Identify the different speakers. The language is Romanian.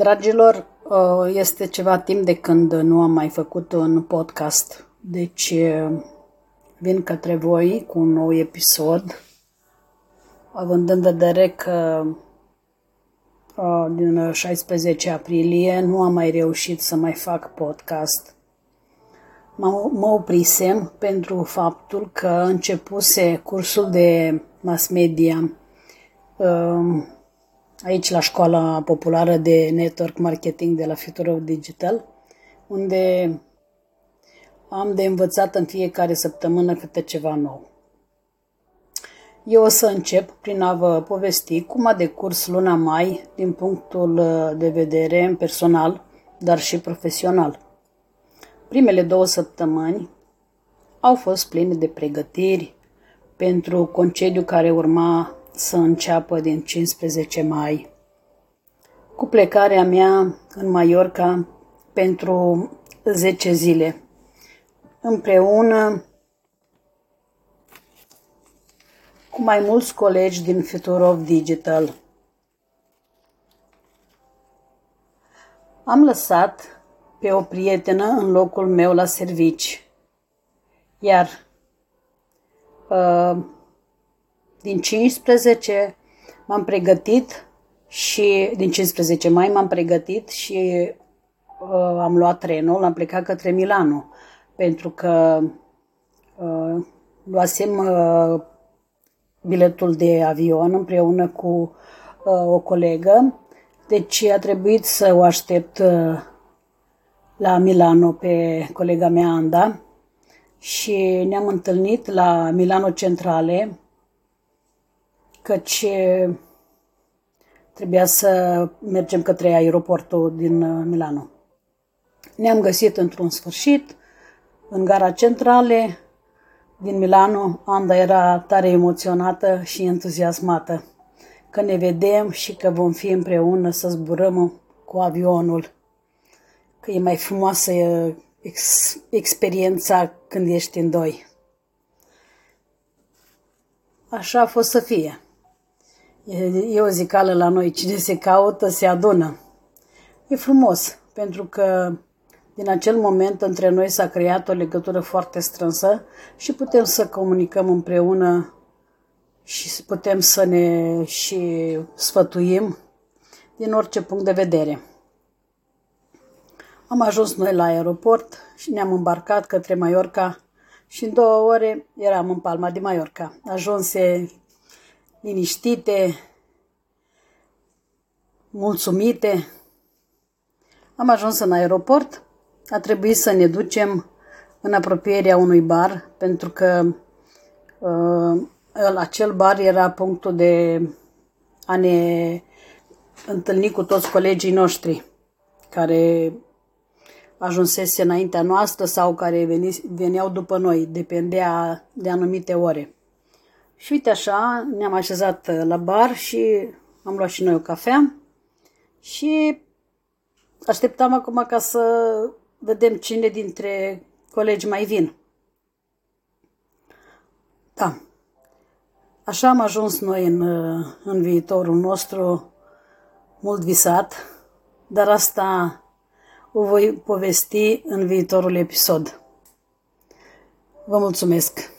Speaker 1: Dragilor, uh, este ceva timp de când nu am mai făcut un podcast, deci uh, vin către voi cu un nou episod, având în vedere că uh, din 16 aprilie nu am mai reușit să mai fac podcast. Mă oprisem pentru faptul că începuse cursul de mass media aici la școala populară de network marketing de la Future of Digital, unde am de învățat în fiecare săptămână câte ceva nou. Eu o să încep prin a vă povesti cum a decurs luna mai din punctul de vedere personal, dar și profesional. Primele două săptămâni au fost pline de pregătiri pentru concediu care urma să înceapă din 15 mai. Cu plecarea mea în Mallorca pentru 10 zile, împreună cu mai mulți colegi din Futurov Digital. Am lăsat pe o prietenă în locul meu la servici, iar uh, din 15 m-am pregătit și din 15 mai m-am pregătit și uh, am luat trenul, am plecat către Milano pentru că uh, luasem uh, biletul de avion împreună cu uh, o colegă, deci a trebuit să o aștept uh, la Milano pe colega mea Anda și ne-am întâlnit la Milano Centrale căci trebuia să mergem către aeroportul din uh, Milano. Ne-am găsit într-un sfârșit în gara centrale din Milano. Anda era tare emoționată și entuziasmată că ne vedem și că vom fi împreună să zburăm cu avionul. Că e mai frumoasă ex- experiența când ești în doi. Așa a fost să fie. E o zicală la noi, cine se caută, se adună. E frumos, pentru că din acel moment între noi s-a creat o legătură foarte strânsă și putem să comunicăm împreună și putem să ne și sfătuim din orice punct de vedere. Am ajuns noi la aeroport și ne-am îmbarcat către Mallorca și în două ore eram în Palma de Mallorca. Ajunse liniștite, mulțumite. Am ajuns în aeroport, a trebuit să ne ducem în apropierea unui bar, pentru că uh, acel bar era punctul de a ne întâlni cu toți colegii noștri care ajunsese înaintea noastră sau care veneau după noi, depindea de anumite ore. Și uite așa, ne-am așezat uh, la bar și am luat și noi o cafea și așteptam acum ca să vedem cine dintre colegi mai vin. Da. Așa am ajuns noi în, uh, în viitorul nostru mult visat, dar asta o voi povesti în viitorul episod. Vă mulțumesc!